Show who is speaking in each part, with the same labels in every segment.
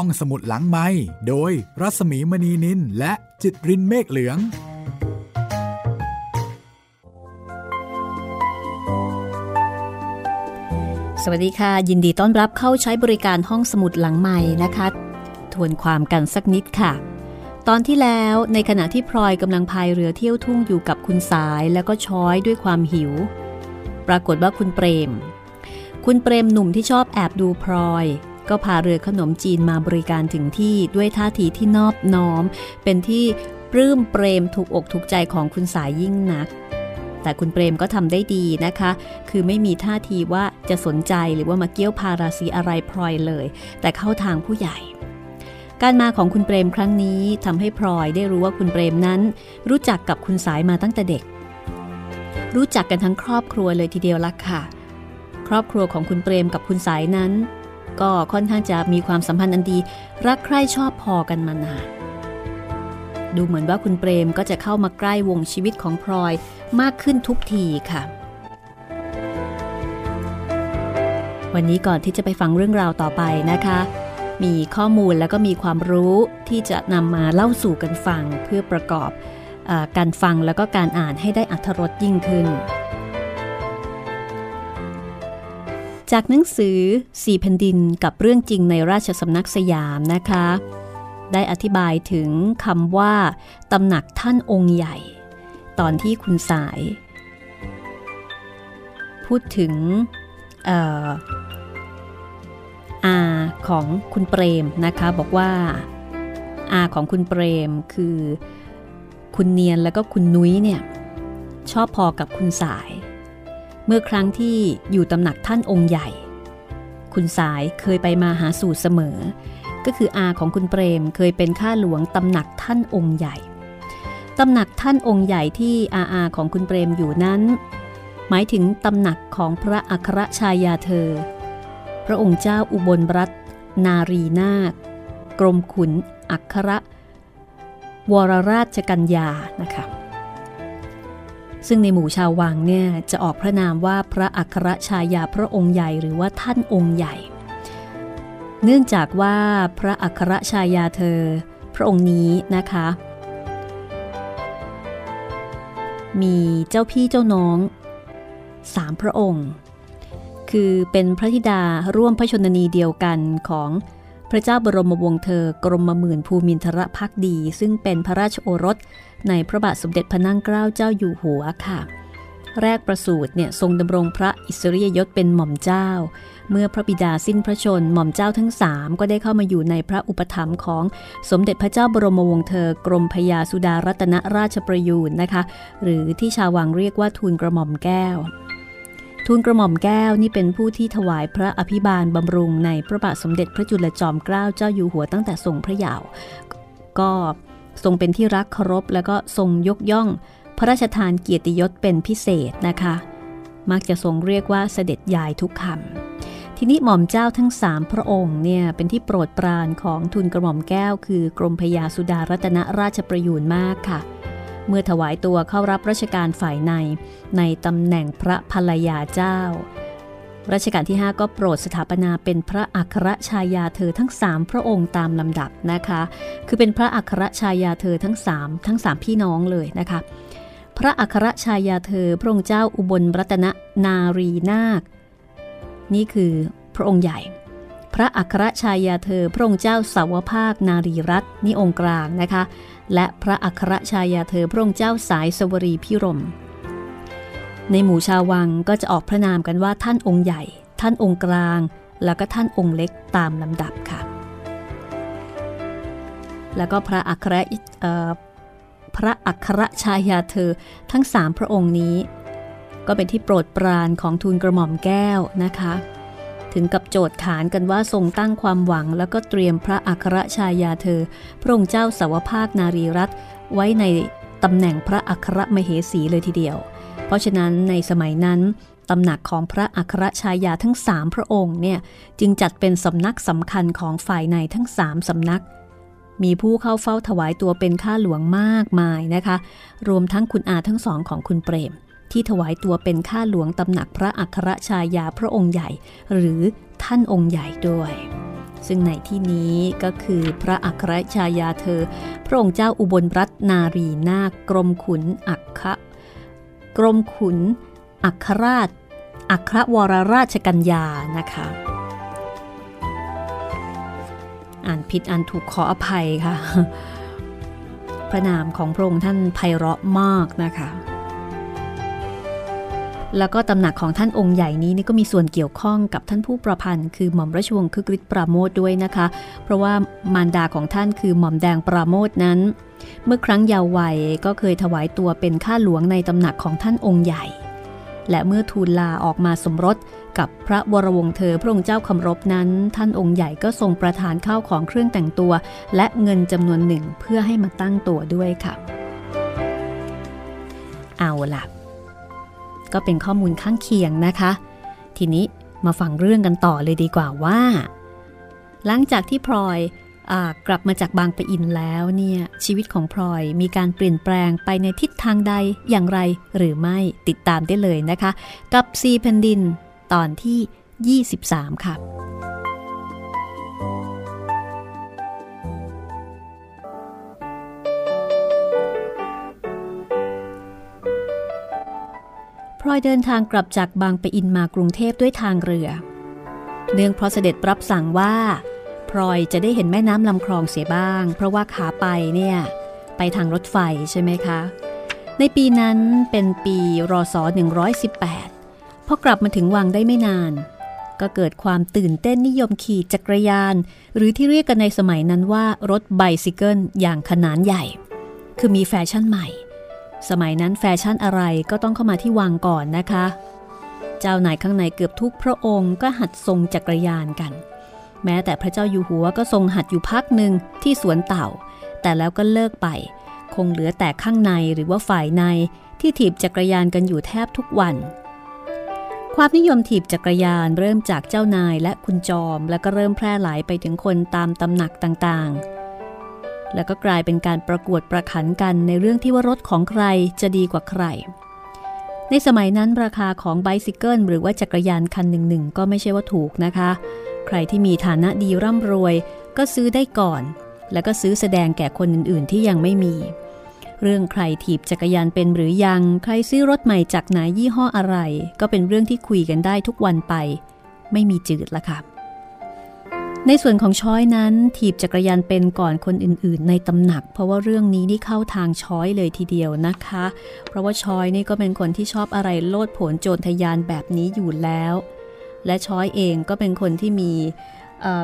Speaker 1: ห้องสมุดหลังไม้โดยรัสมีมณีนินและจิตรินเมฆเหลือง
Speaker 2: สวัสดีค่ะ ยินดีต้อนรับเข้าใช้บริการห้องสมุดหลังใหม่นะคะ ทวนความกันสักนิดค่ะ ตอนที่แล้วในขณะที่พลอยกำลังพายเรือเที่ยวทุ่งอยู่กับคุณสายแล้วก็ช้อยด้วยความหิว ปรากฏว่าคุณเปรม คุณเปรมหนุ่มที่ชอบแอบดูพลอย ก็พาเรือขนมจีนมาบริการถึงที่ด้วยท่าทีที่นอบน้อม เป็นที่ปลื้มเปรมถูกอกถูกใจของคุณสายยิ่งนัก แต่คุณเปรมก็ทำได้ดีนะคะ คือไม่มีท่าทีว่าจะสนใจหรือว่ามาเกี้ยวพาราศีอะไรพลอยเลย แต่เข้าทางผู้ใหญ่การมาของคุณเปรมครั้งนี้ทำให้พลอยได้รู้ว่าคุณเปรมนั้น รู้จักกับคุณสายมาตั้งแต่เด็ก รู้จักกันทั้งครอบครัวเลยทีเดียวละค่ะ ครอบครัวของคุณเปรมกับคุณสายนั้น ก็ค่อนข้างจะมีความสัมพันธ์อันดี รักใคร่ชอบพอกันมานานดูเหมือนว่าคุณเปรมก็จะเข้ามาใกล้วงชีวิตของพลอยมากขึ้นทุกทีค่ะ วันนี้ก่อนที่จะไปฟังเรื่องราวต่อไปนะคะ มีข้อมูลแล้วก็มีความรู้ที่จะนำมาเล่าสู่กันฟังเพื่อประกอบอการฟังแล้วก็การอ่านให้ได้อัธรสยิ่งขึ้น จากหนังสือสี่แผ่นดินกับเรื่องจริงในราชสำนักสยามนะคะ ได้อธิบายถึงคำว่าตำหนักท่านองค์ใหญ่ ตอนที่คุณสาย พูดถึงอาของคุณเปรมนะคะ บอกว่าอาของคุณเปรมคือ คุณเนียนแล้วก็คุณนุ้ยเนี่ย ชอบพอกับคุณสาย เมื่อครั้งที่อยู่ตำหนักท่านองค์ใหญ่ คุณสายเคยไปมาหาสู่เสมอ ก็คืออาของคุณเปรมเคยเป็นข้าหลวงตำหนักท่านองค์ใหญ่ตำหนักท่านองค์ใหญ่ที่อาอาของคุณเปรมอยู่นั้น หมายถึงตำหนักของพระอัครชายาเธอ พระองค์เจ้าอุบลรัตนารีนาค กรมขุนอัครวรราชกัญญานะคะ ซึ่งในหมู่ชาววังเนี่ยจะออกพระนามว่าพระอัครชายาพระองค์ใหญ่หรือว่าท่านองค์ใหญ่ เนื่องจากว่าพระอัครชายาเธอ พระองค์นี้นะคะ มีเจ้าพี่เจ้าน้องสามพระองค์ คือเป็นพระธิดาร่วมพระชนนีเดียวกันของพระเจ้าบรมวงศ์เธอกรมหมื่นภูมินทรพักดี ซึ่งเป็นพระราชโอรส ในพระบาทสมเด็จพระนั่งเกล้าเจ้าอยู่หัวค่ะ แรกประสูติเนี่ยทรงดำรงพระอิสริยยศเป็นหม่อมเจ้า เมื่อพระบิดาสิ้นพระชนหม่อมเจ้าทั้งสามก็ได้เข้ามาอยู่ในพระอุปถัมภ์ของสมเด็จพระเจ้าบรมวงศ์เธอกรมพยาสุดารัตนราชประยูนนะคะ หรือที่ชาววังเรียกว่าทูลกระหม่อมแก้วทูลกระหม่อมแก้วนี่เป็นผู้ที่ถวายพระอภิบาลบำรุงในพระบาทสมเด็จพระจุลจอมเกล้าเจ้าอยู่หัวตั้งแต่ทรงพระเยาว์ก็ ทรงเป็นที่รักเคารพแล้วก็ทรงยกย่อง พระราชทานเกียรติยศเป็นพิเศษนะคะ มักจะทรงเรียกว่าเสด็จยายทุกคำทีนี้หม่อมเจ้าทั้งสามพระองค์เนี่ยเป็นที่โปรดปรานของทุนกระหม่อมแก้ว คือกรมพยาสุดารัตนราชประยูนมากค่ะ เมื่อถวายตัวเข้ารับราชการฝ่ายในในตำแหน่งพระภรรยาเจ้า รัชกาลที่ 5 ก็โปรดสถาปนาเป็นพระอัครชายาเธอทั้ง 3 พระองค์ตามลำดับนะคะ คือเป็นพระอัครชายาเธอทั้ง 3 ทั้ง 3 พี่น้องเลยนะคะ พระอัครชายาเธอพระองค์เจ้าอุบลรัตนนารีนาค นี่คือพระองค์ใหญ่ พระอัครชายาเธอพระองค์เจ้าสาวภาคนารีรัตน์นี่องค์กลางนะคะ และพระอัครชายาเธอพระองค์เจ้าสายสวรีพิรม ในหมู่ชาววังก็จะออกพระนามกันว่าท่านองค์ใหญ่ ท่านองค์กลาง แล้วก็ท่านองค์เล็กตามลำดับค่ะ แล้วก็พระอัครพระอัครชายาเธอทั้งสามพระองค์นี้ ก็เป็นที่โปรดปรานของทูลกระหม่อมแก้วนะคะ ถึงกับโจทย์ขานกันว่าทรงตั้งความหวัง แล้วก็เตรียมพระอัครชายาเธอ พระองค์เจ้าสาวภาคนารีรัตไว้ในตำแหน่งพระอัครมเหสีเลยทีเดียว เพราะฉะนั้นในสมัยนั้นตำหนักของพระอัครชายาทั้งสามพระองค์เนี่ยจึงจัดเป็นสำนักสำคัญของฝ่ายในทั้งสามสำนัก มีผู้เข้าเฝ้าถวายตัวเป็นข้าหลวงมากมายนะคะ รวมทั้งคุณอาทั้งสองของคุณเปรม ที่ถวายตัวเป็นข้าหลวงตำหนักพระอัครชายาพระองค์ใหญ่ หรือท่านองค์ใหญ่ด้วยซึ่งในที่นี้ก็คือพระอัครชายาเธอ พระองค์เจ้าอุบลรัตนารีนาคกรมขุนอัคร กรมขุน อัครราช อัครวรราชกัญญานะคะ อ่านผิดอ่านถูกขออภัยค่ะ พระนามของพระองค์ท่านไพเราะมากนะคะ แล้วก็ตำหนักของท่านองค์ใหญ่นี้นี่ก็มีส่วนเกี่ยวข้องกับท่านผู้ประพันธ์ คือหม่อมราชวงศ์คึกฤทธิ์ปราโมทด้วยนะคะ เพราะว่ามารดาของท่านคือหม่อมแดงปราโมทนั้น เมื่อครั้งเยาว์วัยก็เคยถวายตัวเป็นข้าหลวงในตำหนักของท่านองค์ใหญ่ และเมื่อทูลลาออกมาสมรสกับพระวรวงเธอพระองค์เจ้าคำรบนั้น ท่านองค์ใหญ่ก็ทรงประทานข้าวของเครื่องแต่งตัว และเงินจำนวนหนึ่งเพื่อให้มาตั้งตัวด้วยค่ะ เอาล่ะ ก็เป็นข้อมูลข้างเคียงนะคะ ทีนี้มาฟังเรื่องกันต่อเลยดีกว่าว่า หลังจากที่พลอย กลับมาจากบางปะอินแล้วเนี่ยชีวิตของพลอยมีการเปลี่ยนแปลงไปในทิศทางใดอย่างไรหรือไม่ติดตามได้เลยนะคะ กับซีแผ่นดินตอนที่ 23 ค่ะ พลอยเดินทางกลับจากบางปะอินมากรุงเทพด้วยทางเรือ เนื่องเพราะเสด็จรับสั่งว่า พลอยจะได้เห็นแม่น้ำลำคลองเสียบ้าง เพราะว่าขาไปเนี่ยไปทางรถไฟใช่ไหมคะ ในปีนั้นเป็นปีรศ118พอกลับมาถึงวังได้ไม่นาน ก็เกิดความตื่นเต้นนิยมขี่จักรยาน หรือที่เรียกกันในสมัยนั้นว่ารถไบซิเกิลอย่างขนาดใหญ่ คือมีแฟชั่นใหม่ สมัยนั้นแฟชั่นอะไรก็ต้องเข้ามาที่วังก่อนนะคะ เจ้านายข้างในเกือบทุกพระองค์ก็หัดทรงจักรยานกัน แม้แต่พระเจ้าอยู่หัวก็ทรงหัดอยู่พักหนึ่งที่สวนเต่า แต่แล้วก็เลิกไป คงเหลือแต่ข้างในหรือว่าฝ่ายในที่ถีบจักรยานกันอยู่แทบทุกวัน ความนิยมถีบจักรยานเริ่มจากเจ้านายและคุณจอม แล้วก็เริ่มแพร่หลายไปถึงคนตามตำหนักต่างๆ แล้วก็กลายเป็นการประกวดประขันกันในเรื่องที่ว่ารถของใครจะดีกว่าใคร ในสมัยนั้นราคาของไบซิเคิลหรือว่าจักรยานคันหนึ่งๆก็ไม่ใช่ว่าถูกนะคะ ใครที่มีฐานะดีร่ำรวย ก็ซื้อได้ก่อน แล้วก็ซื้อแสดงแก่คนอื่นๆที่ยังไม่มี เรื่องใครถีบจักรยานเป็นหรือยัง ใครซื้อรถใหม่จากไหนยี่ห้ออะไร ก็เป็นเรื่องที่คุยกันได้ทุกวันไป ไม่มีจืดละค่ะในส่วนของช้อยนั้น ถีบจักรยานเป็นก่อนคนอื่น ๆ ในตำหนัก เพราะว่าเรื่องนี้นี่เข้าทางช้อยเลยทีเดียวนะคะ เพราะว่าช้อยนี่ก็เป็นคนที่ชอบอะไรโลดโผนโจนทะยานแบบนี้อยู่แล้ว และช้อยเองก็เป็นคนที่มี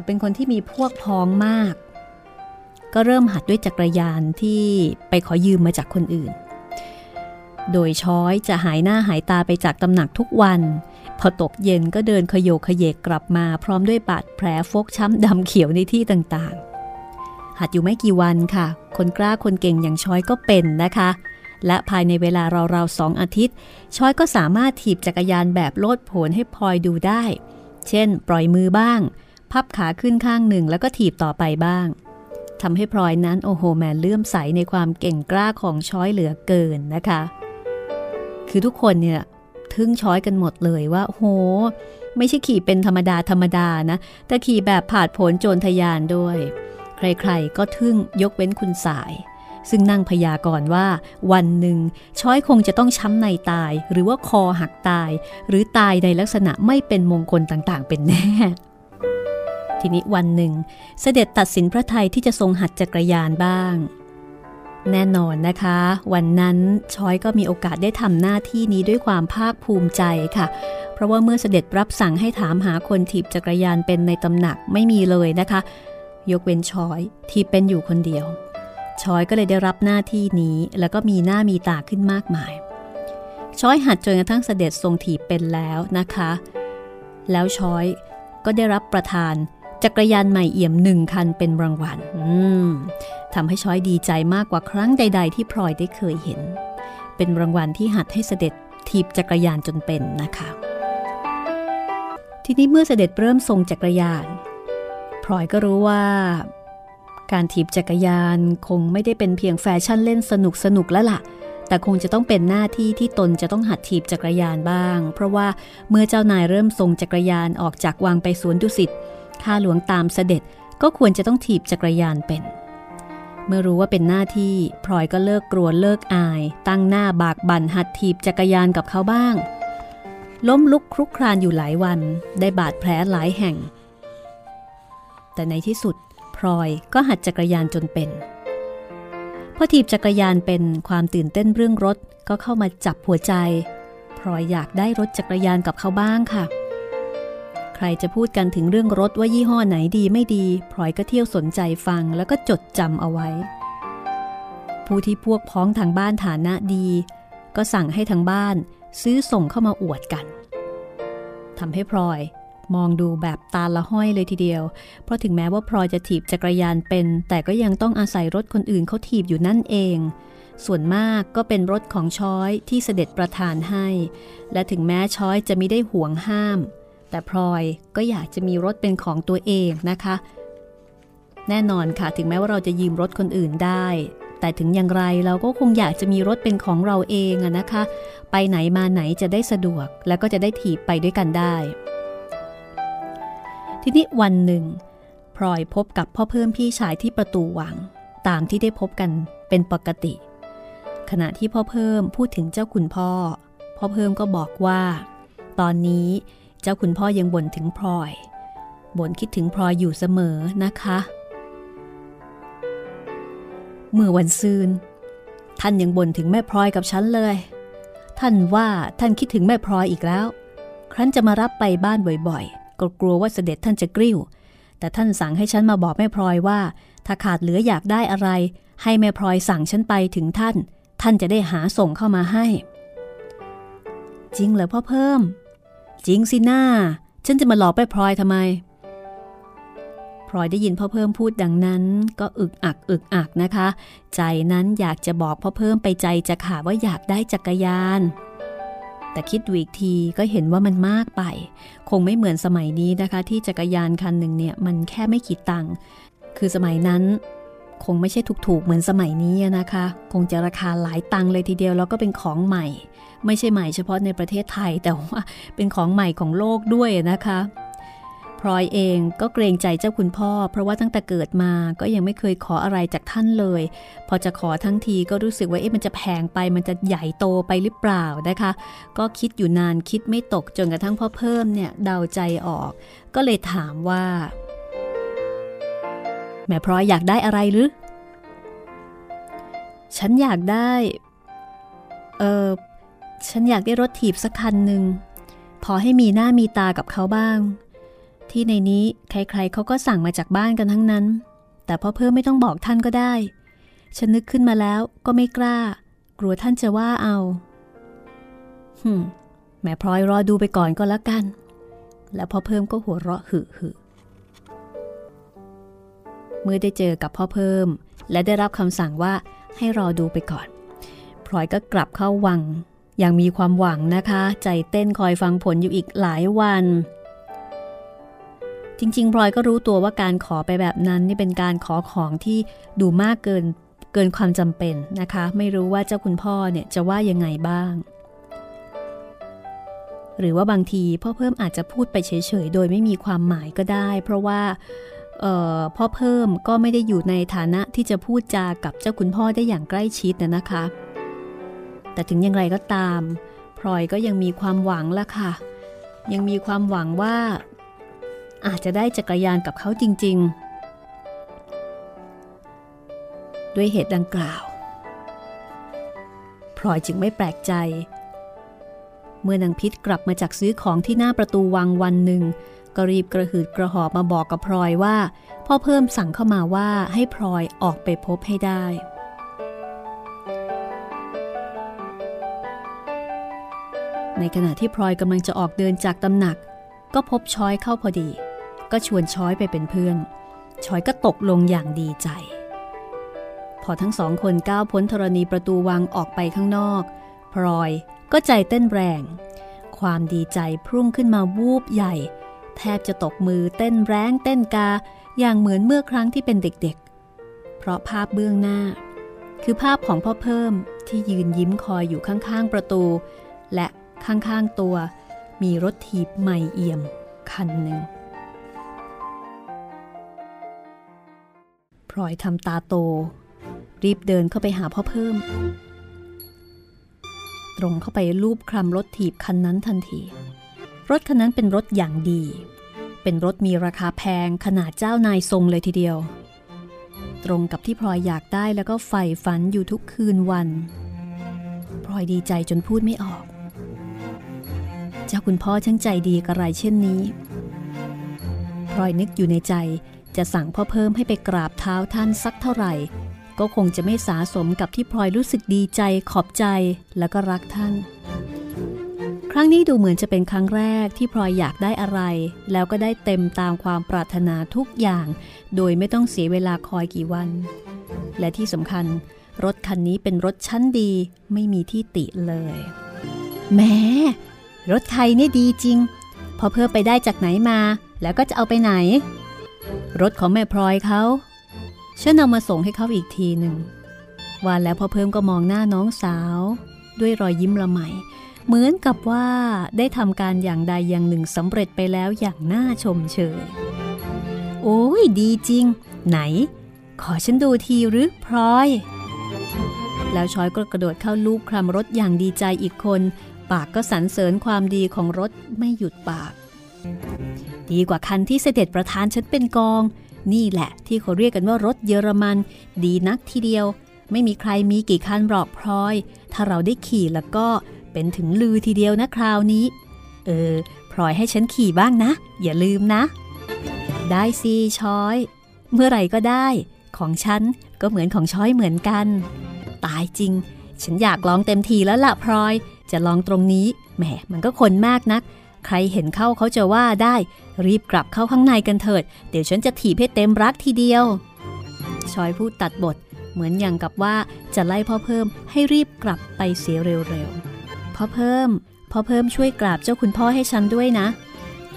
Speaker 2: เป็นคนที่มีพวกพ้องมาก ก็เริ่มหัดด้วยจักรยานที่ไปขอยืมมาจากคนอื่น โดยช้อยจะหายหน้าหายตาไปจากตำหนักทุกวัน พอตกเย็นก็เดินขโยกเขยกกลับมาพร้อมด้วยบาดแผลฟกช้ำดำเขียวในที่ต่างๆ หัดอยู่ไม่กี่วันค่ะ คนกล้าคนเก่งอย่างช้อยก็เป็นนะคะ และภายในเวลาราวๆสองอาทิตย์ช้อยก็สามารถถีบจักรยานแบบโลดโผนให้พลอยดูได้ เช่น ปล่อยมือบ้าง พับขาขึ้นข้างหนึ่งแล้วก็ถีบต่อไปบ้างทำให้พลอยนั้นโอ้โหแหมเลื่อมใสในความเก่งกล้าของช้อยเหลือเกินนะคะ คือทุกคนเนี่ยทึ่งช้อยกันหมดเลยว่าโห ไม่ใช่ขี่เป็นธรรมดาธรรมดานะ แต่ขี่แบบผาดผลโจรทยานด้วย ใครๆก็ทึ่งยกเว้นคุณสาย ซึ่งนั่งพยากรณ์ว่า วันหนึ่ง ช้อยคงจะต้องช้ำในตาย หรือว่าคอหักตาย หรือตายในลักษณะไม่เป็นมงคลต่างๆ เป็นแน่ ทีนี้วันหนึ่ง เสด็จตัดสินพระไทยที่จะทรงหัดจักรยานบ้าง แน่นอนนะคะ วันนั้นช้อยก็มีโอกาสได้ทำหน้าที่นี้ด้วยความภาคภูมิใจค่ะเพราะว่าเมื่อเสด็จรับสั่งให้ถามหาคนถีบจักรยานเป็นในตำหนักไม่มีเลยนะคะ ยกเว้นช้อยที่เป็นอยู่คนเดียว ชอยก็เลยได้รับหน้าที่นี้ แล้วก็มีหน้ามีตาขึ้นมากมาย ชอยหัดจนกระทั่งเสด็จทรงถีบเป็นแล้วนะคะ แล้วชอยก็ได้รับประทานจักรยานใหม่เอี่ยมหนึ่งคันเป็นรางวัลทำให้ช้อยดีใจมากกว่าครั้งใด ๆ ที่พลอยได้เคยเห็น เป็นรางวัลที่หัดให้เสด็จถีบจักรยานจนเป็นนะคะ ทีนี้เมื่อเสด็จเริ่มทรงจักรยาน พลอยก็รู้ว่า การถีบจักรยานคงไม่ได้เป็นเพียงแฟชั่นเล่นสนุกสนุกแล้วละ่ะ แต่คงจะต้องเป็นหน้าที่ที่ตนจะต้องหัดถีบจักรยานบ้าง เพราะว่าเมื่อเจ้านายเริ่มทรงจักรยานออกจากวังไปสวนดุสิตข้าหลวงตามเสด็จก็ควรจะต้องถีบจักรยานเป็น เมื่อรู้ว่าเป็นหน้าที่พลอยก็เลิกกลัวเลิกอาย ตั้งหน้าบากบั่นหัดถีบจักรยานกับเขาบ้าง ล้มลุกคลุกคลานอยู่หลายวัน ได้บาดแผลหลายแห่ง แต่ในที่สุด ลอยก็หัดจักรยานจนเป็น พอถีบจักรยานเป็นความตื่นเต้นเรื่องรถก็เข้ามาจับหัวใจพลอยอยากได้รถจักรยานกับเขาบ้างค่ะ ใครจะพูดกันถึงเรื่องรถว่ายี่ห้อไหนดีไม่ดีพลอยก็เที่ยวสนใจฟังแล้วก็จดจำเอาไว้ ผู้ที่พวกพ้องทางบ้านฐานะดี ก็สั่งให้ทางบ้านซื้อส่งเข้ามาอวดกันทำให้พลอย มองดูแบบตาละห้อยเลยทีเดียว เพราะถึงแม้ว่าพลอยจะถีบจักรยานเป็น แต่ก็ยังต้องอาศัยรถคนอื่นเขาถีบอยู่นั่นเอง ส่วนมากก็เป็นรถของช้อยที่เสด็จประทานให้ และถึงแม้ช้อยจะไม่ได้ห่วงห้าม แต่พลอยก็อยากจะมีรถเป็นของตัวเองนะคะ แน่นอนค่ะถึงแม้ว่าเราจะยืมรถคนอื่นได้ แต่ถึงอย่างไรเราก็คงอยากจะมีรถเป็นของเราเองนะคะ ไปไหนมาไหนจะได้สะดวก แล้วก็จะได้ถีบไปด้วยกันได้ ทีนี้วันหนึ่งพลอยพบกับพ่อเพิ่มพี่ชายที่ประตูวัง ตามที่ได้พบกันเป็นปกติ ขณะที่พ่อเพิ่มพูดถึงเจ้าคุณพ่อ พ่อเพิ่มก็บอกว่า ตอนนี้เจ้าคุณพ่อยังบ่นถึงพลอยบ่นคิดถึงพลอยอยู่เสมอนะคะ เมื่อวันซืน ท่านยังบ่นถึงแม่พลอยกับฉันเลย ท่านว่าท่านคิดถึงแม่พลอยอีกแล้ว ครั้นจะมารับไปบ้านบ่อย ก็กลัวว่าเสด็จท่านจะกริ้ว แต่ท่านสั่งให้ฉันมาบอกแม่พลอยว่า ถ้าขาดเหลืออยากได้อะไร ให้แม่พลอยสั่งฉันไปถึงท่าน ท่านจะได้หาส่งเข้ามาให้ จริงเหรอพ่อเพิ่ม จริงสิหน้า ฉันจะมาหลอกแม่พลอยทำไมพลอยได้ยินพ่อเพิ่มพูดดังนั้น ก็อึกอักอึกอักนะคะ ใจนั้นอยากจะบอกพ่อเพิ่มไปใจจะขาดว่าอยากได้จักรยาน แต่คิดดูอีกทีก็เห็นว่ามันมากไป คงไม่เหมือนสมัยนี้นะคะ ที่จักรยานคันหนึ่งเนี่ยมันแค่ไม่กี่ตังค์คือสมัยนั้นคงไม่ใช่ถูกๆเหมือนสมัยนี้นะคะ คงจะราคาหลายตังค์เลยทีเดียวแล้วก็เป็นของใหม่ ไม่ใช่ใหม่เฉพาะในประเทศไทยแต่ว่าเป็นของใหม่ของโลกด้วยนะคะ พลอยเองก็เกรงใจเจ้าคุณพ่อ เพราะว่าตั้งแต่เกิดมาก็ยังไม่เคยขออะไรจากท่านเลย พอจะขอทั้งทีก็รู้สึกว่าเอ๊ะมันจะแพงไปมันจะใหญ่โตไปหรือเปล่านะคะ ก็คิดอยู่นานคิดไม่ตกจนกระทั่งพ่อเพิ่มเนี่ยเดาใจออก ก็เลยถามว่า แม่พลอยอยากได้อะไรหรือ ฉันอยากได้ เออฉันอยากได้รถถีบสักคันหนึ่งพอให้มีหน้ามีตากับเขาบ้าง ที่ในนี้ใครๆเขาก็สั่งมาจากบ้านกันทั้งนั้น แต่พ่อเพิ่มไม่ต้องบอกท่านก็ได้ ฉันนึกขึ้นมาแล้วก็ไม่กล้า กลัวท่านจะว่าเอาฮึมแม่พลอยรอดูไปก่อนก็แล้วกัน แล้วพ่อเพิ่มก็หัวเราะหึหึเมื่อได้เจอกับพ่อเพิ่ม และได้รับคำสั่งว่าให้รอดูไปก่อน พลอยก็กลับเข้าวังอย่างมีความหวังนะคะ ใจเต้นคอยฟังผลอยู่อีกหลายวัน จริงๆพลอยก็รู้ตัวว่าการขอไปแบบนั้นนี่เป็นการขอของที่ดูมากเกินเกินความจำเป็นนะคะ ไม่รู้ว่าเจ้าคุณพ่อเนี่ยจะว่ายังไงบ้าง หรือว่าบางทีพ่อเพิ่มอาจจะพูดไปเฉยๆ โดยไม่มีความหมายก็ได้ เพราะว่าพ่อเพิ่มก็ไม่ได้อยู่ในฐานะที่จะพูดจากับเจ้าคุณพ่อได้อย่างใกล้ชิดนะนะคะ แต่ถึงอย่างไรก็ตามพลอยก็ยังมีความหวังละค่ะ ยังมีความหวังว่า อาจจะได้จักรยานกับเขาจริง ๆ ด้วยเหตุดังกล่าวพลอยจึงไม่แปลกใจ เมื่อนางพิษกลับมาจากซื้อของที่หน้าประตูวังวันหนึ่งก็รีบกระหืดกระหอบมาบอกกับพลอยว่า พ่อเพิ่มสั่งเข้ามาว่าให้พลอยออกไปพบให้ได้ในขณะที่พลอยกำลังจะออกเดินจากตำหนัก ก็พบช้อยเข้าพอดี ก็ชวนช้อยไปเป็นเพื่อน ช้อยก็ตกลงอย่างดีใจ พอทั้งสองคนก้าวพ้นธรณีประตูวังออกไปข้างนอก พลอยก็ใจเต้นแรง ความดีใจพุ่งขึ้นมาวูบใหญ่ แทบจะตกมือเต้นแรงเต้นกา อย่างเหมือนเมื่อครั้งที่เป็นเด็กๆ เพราะภาพเบื้องหน้า คือภาพของพ่อเพิ่มที่ยืนยิ้มคอยอยู่ข้างๆประตู และข้างๆตัว มีรถถีบใหม่เอี่ยม คันหนึ่ง พลอยทำตาโต รีบเดินเข้าไปหาพ่อเพิ่ม ตรงเข้าไปลูบคลำรถถีบคันนั้นทันที รถคันนั้นเป็นรถอย่างดี เป็นรถมีราคาแพงขนาดเจ้านายทรงเลยทีเดียว ตรงกับที่พลอยอยากได้แล้วก็ใฝ่ฝันอยู่ทุกคืนวันพลอยดีใจจนพูดไม่ออก เจ้าคุณพ่อช่างใจดีกระไรเช่นนี้พลอยนึกอยู่ในใจ จะสั่งพ่อเพิ่มให้ไปกราบเท้าท่านสักเท่าไหร่ ก็คงจะไม่สาสมกับที่พลอยรู้สึกดีใจขอบใจแล้วก็รักท่าน ครั้งนี้ดูเหมือนจะเป็นครั้งแรกที่พลอยอยากได้อะไร แล้วก็ได้เต็มตามความปรารถนาทุกอย่าง โดยไม่ต้องเสียเวลาคอยกี่วัน และที่สำคัญ รถคันนี้เป็นรถชั้นดีไม่มีที่ติเลยแม้รถไทยนี่ดีจริง พอเพิ่มไปได้จากไหนมา แล้วก็จะเอาไปไหน รถของแม่พลอยเขาฉันเอามาส่งให้เขาอีกทีหนึ่งวันแล้วพอเพิ่มก็มองหน้าน้องสาว ด้วยรอยยิ้มละไมเหมือนกับว่าได้ทำการอย่างใดอย่างหนึ่งสำเร็จไปแล้วอย่างน่าชมเชย โอ้ยดีจริง ไหน ขอฉันดูทีหรือพลอย แล้วชอยก็กระโดดเข้าลูกคลำรถอย่างดีใจอีกคน ปากก็สรรเสริญความดีของรถไม่หยุดปาก ดีกว่าคันที่เสด็จประธานฉันเป็นกอง นี่แหละที่เขาเรียกกันว่ารถเยอรมัน ดีนักทีเดียว ไม่มีใครมีกี่คันหรอกพลอย ถ้าเราได้ขี่แล้วก็เป็นถึงลือทีเดียวนะคราวนี้ เออพลอยให้ฉันขี่บ้างนะ อย่าลืมนะ ได้สิช้อย เมื่อไหร่ก็ได้ ของฉันก็เหมือนของช้อยเหมือนกัน ตายจริง ฉันอยากลองเต็มทีแล้วละพลอย จะลองตรงนี้แหมมันก็คนมากนัก ใครเห็นเข้าเขาจะว่าได้ รีบกลับเข้าข้างในกันเถิด เดี๋ยวฉันจะถีบให้เต็มรักทีเดียว ชอยพูดตัดบท เหมือนอย่างกับว่าจะไล่พ่อเพิ่มให้รีบกลับไปเสียเร็วๆพ่อเพิ่มพ่อเพิ่มช่วยกราบเจ้าคุณพ่อให้ฉันด้วยนะ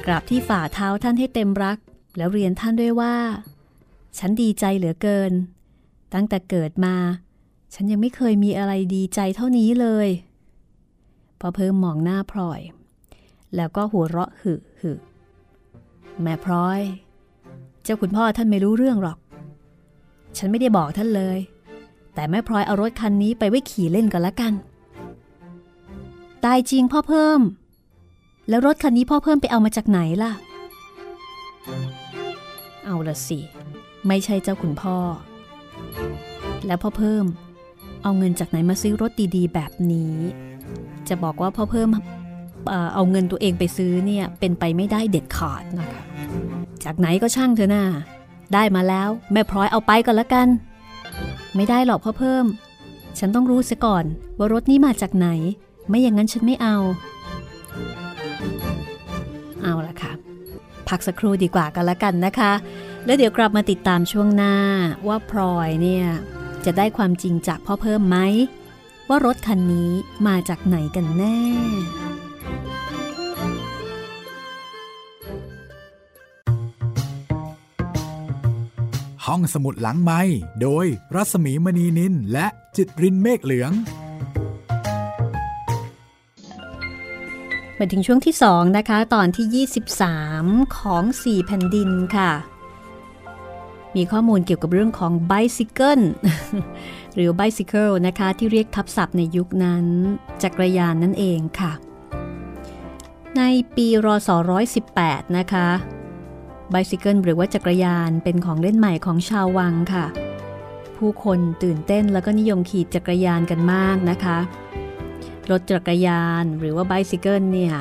Speaker 2: กราบที่ฝ่าเท้าท่านให้เต็มรัก แล้วเรียนท่านด้วยว่า ฉันดีใจเหลือเกิน ตั้งแต่เกิดมา ฉันยังไม่เคยมีอะไรดีใจเท่านี้เลยพอเพิ่มมองหน้าพลอย แล้วก็หัวเราะหึหึแม่พลอย เจ้าคุณพ่อท่านไม่รู้เรื่องหรอก ฉันไม่ได้บอกท่านเลย แต่แม่พลอยเอารถคันนี้ไปไว้ขี่เล่นกันละกัน ตายจริงพ่อเพิ่ม แล้วรถคันนี้พ่อเพิ่มไปเอามาจากไหนล่ะ เอาละสิ ไม่ใช่เจ้าคุณพ่อ แล้วพ่อเพิ่ม เอาเงินจากไหนมาซื้อรถดีๆ แบบนี้ จะบอกว่าพ่อเพิ่ม เอาเงินตัวเองไปซื้อเนี่ยเป็นไปไม่ได้เด็ดขาดนะคะ จากไหนก็ช่างเถอะนะได้มาแล้วแม่พลอยเอาไปก่อนละกัน ไม่ได้หรอกพ่อเพิ่ม ฉันต้องรู้เสียก่อนว่ารถนี้มาจากไหน ไม่อย่างนั้นฉันไม่เอา เอาละค่ะ พักสักครู่ดีกว่ากันละกันนะคะ แล้วเดี๋ยวกลับมาติดตามช่วงหน้าว่าพลอยเนี่ยจะได้ความจริงจากพ่อเพิ่มไหมว่ารถคันนี้มาจากไหนกันแน่
Speaker 1: ห้องสมุดหลังไม้โดยรัสมีมณีนินและจิตรินเมฆเหลือง
Speaker 2: มาถึงช่วงที่ 2 นะคะ ตอนที่ 23 ของ 4 แผ่นดินค่ะ มีข้อมูลเกี่ยวกับเรื่องของ bicycle หรือ bicycle นะคะ ที่เรียกทับศัพท์ในยุคนั้น จักรยานนั่นเองค่ะ ในปีรศ118 นะคะ bicycle หรือว่าจักรยานเป็นของเล่นใหม่ของชาววังค่ะ ผู้คนตื่นเต้นแล้วก็นิยมขี่จักรยานกันมากนะคะ รถจักรยานหรือว่า bicycle เนี่ย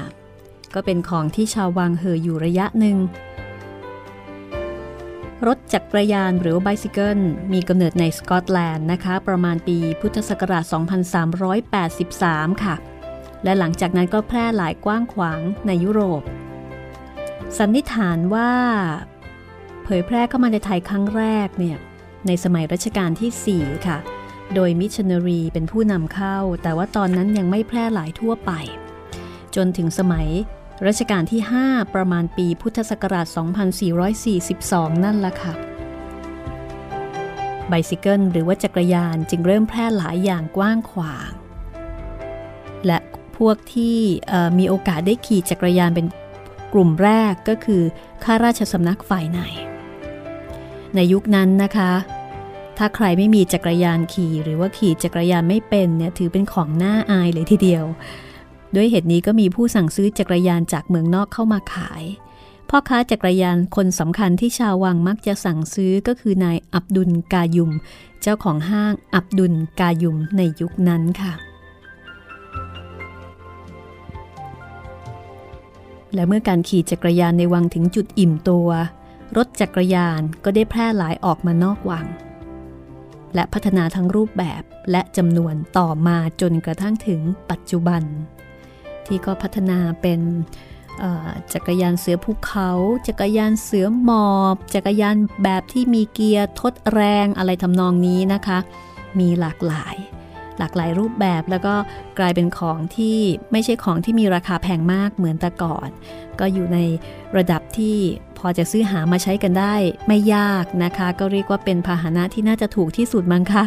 Speaker 2: ก็เป็นของที่ชาววังเห่ออยู่ระยะหนึ่ง รถจักรยานหรือว่า bicycle มีกำเนิดในสกอตแลนด์นะคะ ประมาณปีพุทธศักราช 2383 ค่ะ และหลังจากนั้นก็แพร่หลายกว้างขวางในยุโรป สันนิษฐานว่า เผยแพร่เข้ามาในไทยครั้งแรกเนี่ยในสมัยรัชกาลที่ 4 ค่ะ โดยมิชชันนารีเป็นผู้นำเข้า แต่ว่าตอนนั้นยังไม่แพร่หลายทั่วไป จนถึงสมัยรัชกาลที่ 5 ประมาณปีพุทธศักราช 2442 นั่นละค่ะ ไบซิเกิลหรือว่าจักรยานจึงเริ่มแพร่หลายอย่างกว้างขวาง และ พวกที่มีโอกาสได้ขี่จักรยานเป็นกลุ่มแรกก็คือข้าราชสำนักฝ่ายใน ในยุคนั้นนะคะ ถ้าใครไม่มีจักรยานขี่หรือว่าขี่จักรยานไม่เป็นเนี่ยถือเป็นของน่าอายเลยทีเดียว ด้วยเหตุนี้ก็มีผู้สั่งซื้อจักรยานจากเมืองนอกเข้ามาขายพ่อค้าจักรยานคนสำคัญที่ชาววังมักจะสั่งซื้อก็คือนายอับดุลกายุม เจ้าของห้างอับดุลกายุมในยุคนั้นค่ะ และเมื่อการขี่จักรยานในวังถึงจุดอิ่มตัว รถจักรยานก็ได้แพร่หลายออกมานอกวัง และพัฒนาทั้งรูปแบบและจำนวนต่อมาจนกระทั่งถึงปัจจุบัน ที่ก็พัฒนาเป็นจักรยานเสือภูเขา จักรยานเสือหมอบ จักรยานแบบที่มีเกียร์ทดแรงอะไรทำนองนี้นะคะ มีหลากหลาย หลากหลายรูปแบบแล้วก็กลายเป็นของที่ไม่ใช่ของที่มีราคาแพงมากเหมือนแต่ก่อน ก็อยู่ในระดับที่พอจะซื้อหามาใช้กันได้ไม่ยากนะคะ ก็เรียกว่าเป็นพาหนะที่น่าจะถูกที่สุดมั้งคะ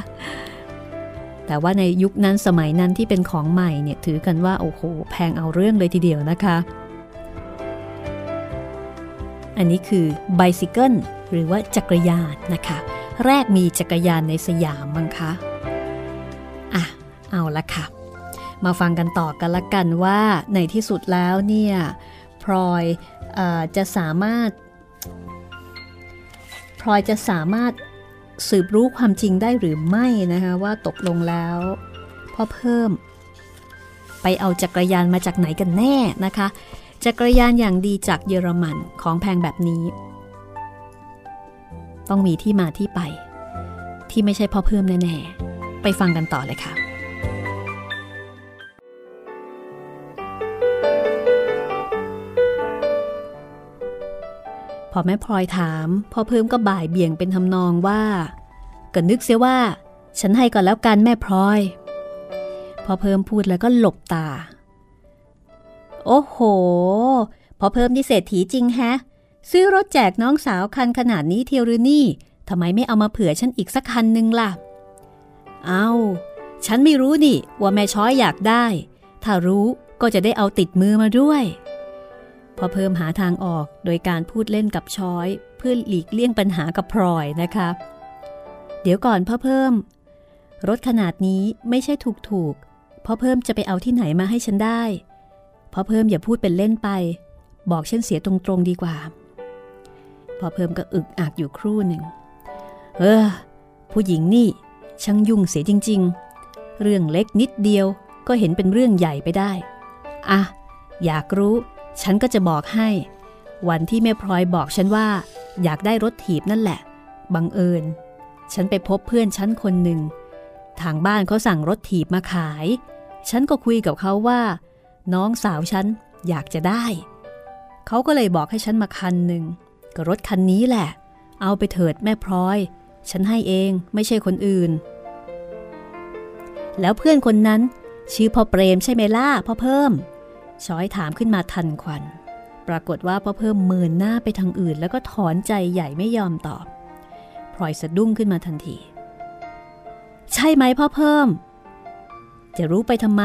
Speaker 2: แต่ว่าในยุคนั้นสมัยนั้นที่เป็นของใหม่เนี่ยถือกันว่าโอ้โหแพงเอาเรื่องเลยทีเดียวนะคะ อันนี้คือไบซิเคิลหรือว่าจักรยานนะคะ แรกมีจักรยานในสยามมั้งคะอะ เอาละค่ะ มาฟังกันต่อกันละกันว่าในที่สุดแล้วเนี่ยพลอยอจะสามารถพลอยจะสามารถสืบรู้ความจริงได้หรือไม่นะคะว่าตกลงแล้วพ่อเพิ่ม ไปเอาจักรยานมาจากไหนกันแน่นะคะ จักรยานอย่างดีจากเยอรมันของแพงแบบนี้ ต้องมีที่มาที่ไป ที่ไม่ใช่พ่อเพิ่มแน่ๆไปฟังกันต่อเลยค่ะ อแม่พลอยถามพ่อเพิ่มก็บ่ายเบี่ยงเป็นทำนองว่าก็นึกเสียว่า ฉันให้ก่อนแล้วกันแม่พลอยพอเพิ่มพูดแล้วก็หลบตา โอ้โหพอเพิ่มนิเศรษถีจริงแฮะ ซื้อรถแจกน้องสาวคันขนาดนี้เทียวหรือนี่ทำไมไม่เอามาเผื่อฉันอีกสักคันนึงล่ะ เอาฉันไม่รู้นี่ว่าแม่ช้อยอยากได้ ถ้ารู้ก็จะได้เอาติดมือมาด้วย พอเพิ่มหาทางออกโดยการพูดเล่นกับช้อย เพื่อหลีกเลี่ยงปัญหากับพลอยนะคะ เดี๋ยวก่อนพ่อเพิ่ม รถขนาดนี้ไม่ใช่ถูกๆพ่อเพิ่มจะไปเอาที่ไหนมาให้ฉันได้พอเพิ่มอย่าพูดเป็นเล่นไป บอกเช่นเสียตรงๆดีกว่าพอเพิ่มก็อึกอักอยู่ครู่หนึ่งเออ ผู้หญิงนี่ช่างยุ่งเสียจริง ๆ เรื่องเล็กนิดเดียวก็เห็นเป็นเรื่องใหญ่ไปได้ อะ อยากรู้ ฉันก็จะบอกให้ วันที่แม่พลอยบอกฉันว่า อยากได้รถถีบนั่นแหละ บังเอิญ ฉันไปพบเพื่อนฉันคนหนึ่ง ทางบ้านเขาสั่งรถถีบมาขาย ฉันก็คุยกับเขาว่า น้องสาวฉันอยากจะได้ เขาก็เลยบอกให้ฉันมาคันหนึ่งก็รถคันนี้แหละ เอาไปเถิดแม่พลอย ฉันให้เองไม่ใช่คนอื่น แล้วเพื่อนคนนั้น ชื่อพ่อเปรมใช่ไหมล่ะพ่อเพิ่ม ช้อยถามขึ้นมาทันควัน ปรากฏว่าพ่อเพิ่มเมินหน้าไปทางอื่น แล้วก็ถอนใจใหญ่ไม่ยอมตอบพลอยสะดุ้งขึ้นมาทันที ใช่ไหมพ่อเพิ่ม จะรู้ไปทำไม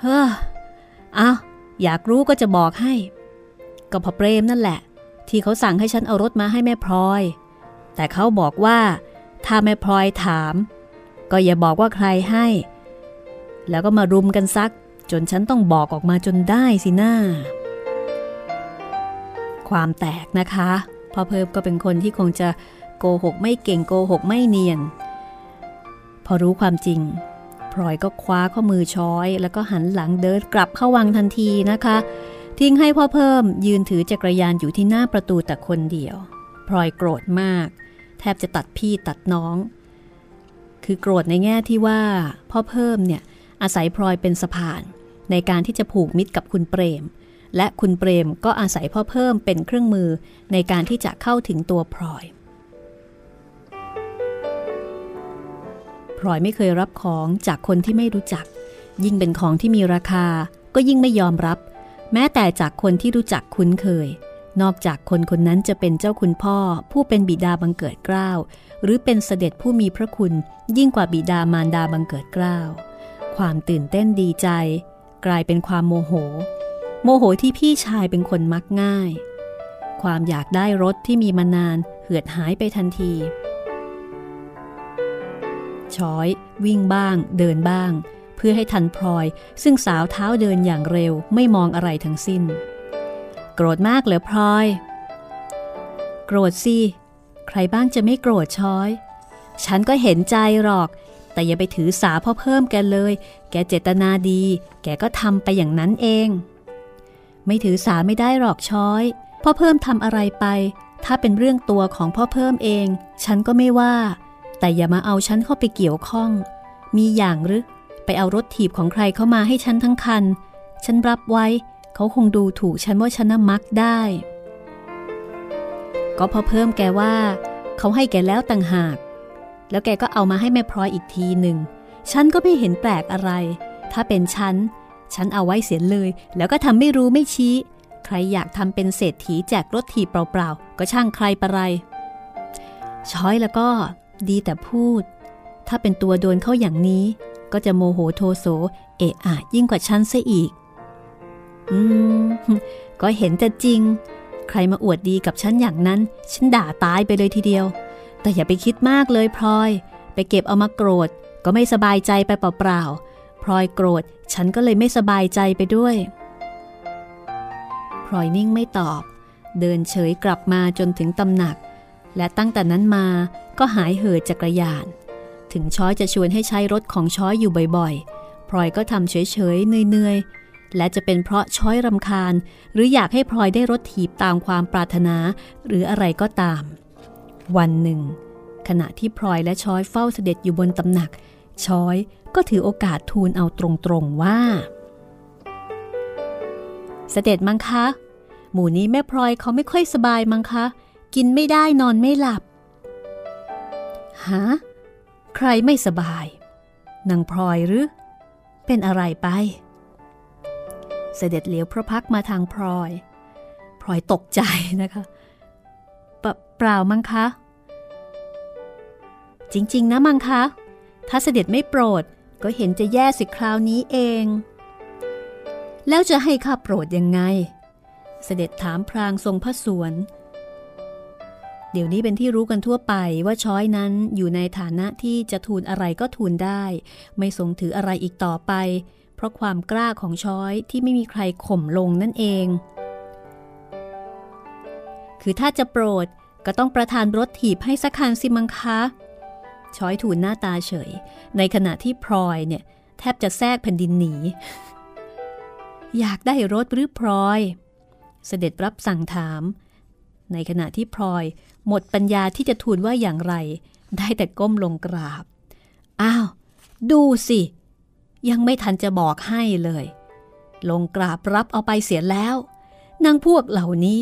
Speaker 2: เฮ้ออาอยากรู้ก็จะบอกให้ ก็พ่อเปรมนั่นแหละ ที่เขาสั่งให้ฉันเอารถมาให้แม่พลอย แต่เขาบอกว่าถ้าแม่พลอยถาม ก็อย่าบอกว่าใครให้ แล้วก็มารุมกันซัก จนฉันต้องบอกออกมาจนได้สิหน้า ความแตกนะคะพ่อเพิ่มก็เป็นคนที่คงจะโกหกไม่เก่งโกหกไม่เนียน พอรู้ความจริงพลอยก็คว้าข้อมือช้อย แล้วก็หันหลังเดินกลับเข้าวังทันทีนะคะ ทิ้งให้พ่อเพิ่มยืนถือจักรยานอยู่ที่หน้าประตูแต่คนเดียวพลอยโกรธมาก แทบจะตัดพี่ตัดน้อง คือโกรธในแง่ที่ว่า พ่อเพิ่มเนี่ยอาศัยพลอยเป็นสะพาน ในการที่จะผูกมิตรกับคุณเปรม และคุณเปรมก็อาศัยพ่อเพิ่มเป็นเครื่องมือในการที่จะเข้าถึงตัวพลอย พลอยไม่เคยรับของจากคนที่ไม่รู้จัก ยิ่งเป็นของที่มีราคาก็ยิ่งไม่ยอมรับ แม้แต่จากคนที่รู้จักคุ้นเคย นอกจากคนคนนั้นจะเป็นเจ้าคุณพ่อ ผู้เป็นบิดาบังเกิดเกล้าหรือเป็นเสด็จผู้มีพระคุณยิ่งกว่าบิดามารดาบังเกิดเกล้าความตื่นเต้นดีใจ กลายเป็นความโมโห โมโหที่พี่ชายเป็นคนมักง่าย ความอยากได้รถที่มีมานานเหือดหายไปทันที ช้อย วิ่งบ้าง เดินบ้าง เพื่อให้ทันพลอย ซึ่งสาวเท้าเดินอย่างเร็วไม่มองอะไรทั้งสิ้น โกรธมากเหรอพลอย โกรธสิ ใครบ้างจะไม่โกรธช้อย ฉันก็เห็นใจหรอก แต่อย่าไปถือสาพ่อเพิ่มแกเลย แกเจตนาดี แกก็ทำไปอย่างนั้นเอง ไม่ถือสาไม่ได้หรอกช้อย พ่อเพิ่มทำอะไรไป ถ้าเป็นเรื่องตัวของพ่อเพิ่มเอง ฉันก็ไม่ว่า แต่อย่ามาเอาฉันเข้าไปเกี่ยวข้อง มีอย่างหรือ ไปเอารถถีบของใครเข้ามาให้ฉันทั้งคัน ฉันรับไว้ เขาคงดูถูกฉันว่าฉันน่ะมักได้ ก็พ่อเพิ่มแกว่า เขาให้แกแล้วต่างหาก แล้วแกก็เอามาให้แม่พลอยอีกทีหนึ่ง ฉันก็ไม่เห็นแปลกอะไร ถ้าเป็นฉัน ฉันเอาไว้เสียเลย แล้วก็ทำไม่รู้ไม่ชี้ ใครอยากทำเป็นเศรษฐีแจกรถถีเปล่าๆ ก็ช่างใครประไร ช้อยแล้วก็ดีแต่พูด ถ้าเป็นตัวโดนเข้าอย่างนี้ ก็จะโมโหโทโส เอะอะยิ่งกว่าฉันซะอีก อืม ก็เห็นจะจริง ใครมาอวดดีกับฉันอย่างนั้น ฉันด่าตายไปเลยทีเดียว แต่อย่าไปคิดมากเลยพลอย ไปเก็บเอามาโกรธ ก็ไม่สบายใจไปเปล่าๆพลอยโกรธ ฉันก็เลยไม่สบายใจไปด้วยพลอยนิ่งไม่ตอบ เดินเฉยกลับมาจนถึงตำหนัก และตั้งแต่นั้นมาก็หายเห่อจักรยาน ถึงช้อยจะชวนให้ใช้รถของช้อยอยู่บ่อยๆพลอยก็ทำเฉยๆเนือยๆ และจะเป็นเพราะช้อยรำคาญ หรืออยากให้พลอยได้รถถีบตามความปรารถนา หรืออะไรก็ตาม วันหนึ่ง ขณะที่พลอยและช้อยเฝ้าเสด็จอยู่บนตำหนัก ช้อยก็ถือโอกาสทูลเอาตรงๆว่า เสด็จมังคะ หมู่นี้แม่พลอยเขาไม่ค่อยสบายมังคะ กินไม่ได้นอนไม่หลับฮะใครไม่สบาย นางพลอยหรือ เป็นอะไรไป เสด็จเหลียวพระพักมาทางพลอย พลอยตกใจนะคะ เปล่ามั้งคะ จริง ๆ นะมังคะ ถ้าเสด็จไม่โปรดก็เห็นจะแย่สิคราวนี้เอง แล้วจะให้ข้าโปรดยังไง เสด็จถามพรางทรงพระสวน เดี๋ยวนี้เป็นที่รู้กันทั่วไปว่าช้อยนั้นอยู่ในฐานะที่จะทูลอะไรก็ทูลได้ ไม่ทรงถืออะไรอีกต่อไป เพราะความกล้าของช้อยที่ไม่มีใครข่มลงนั่นเอง คือถ้าจะโปรดก็ต้องประทานรถถีบให้สักคันสิมังคะช้อยถูนหน้าตาเฉย ในขณะที่พลอยเนี่ย แทบจะแทรกแผ่นดินหนี อยากได้รถหรือพลอย เสด็จรับสั่งถาม ในขณะที่พลอย หมดปัญญาที่จะทูลว่าอย่างไร ได้แต่ก้มลงกราบ อ้าว ดูสิ ยังไม่ทันจะบอกให้เลย ลงกราบรับเอาไปเสียแล้ว นางพวกเหล่านี้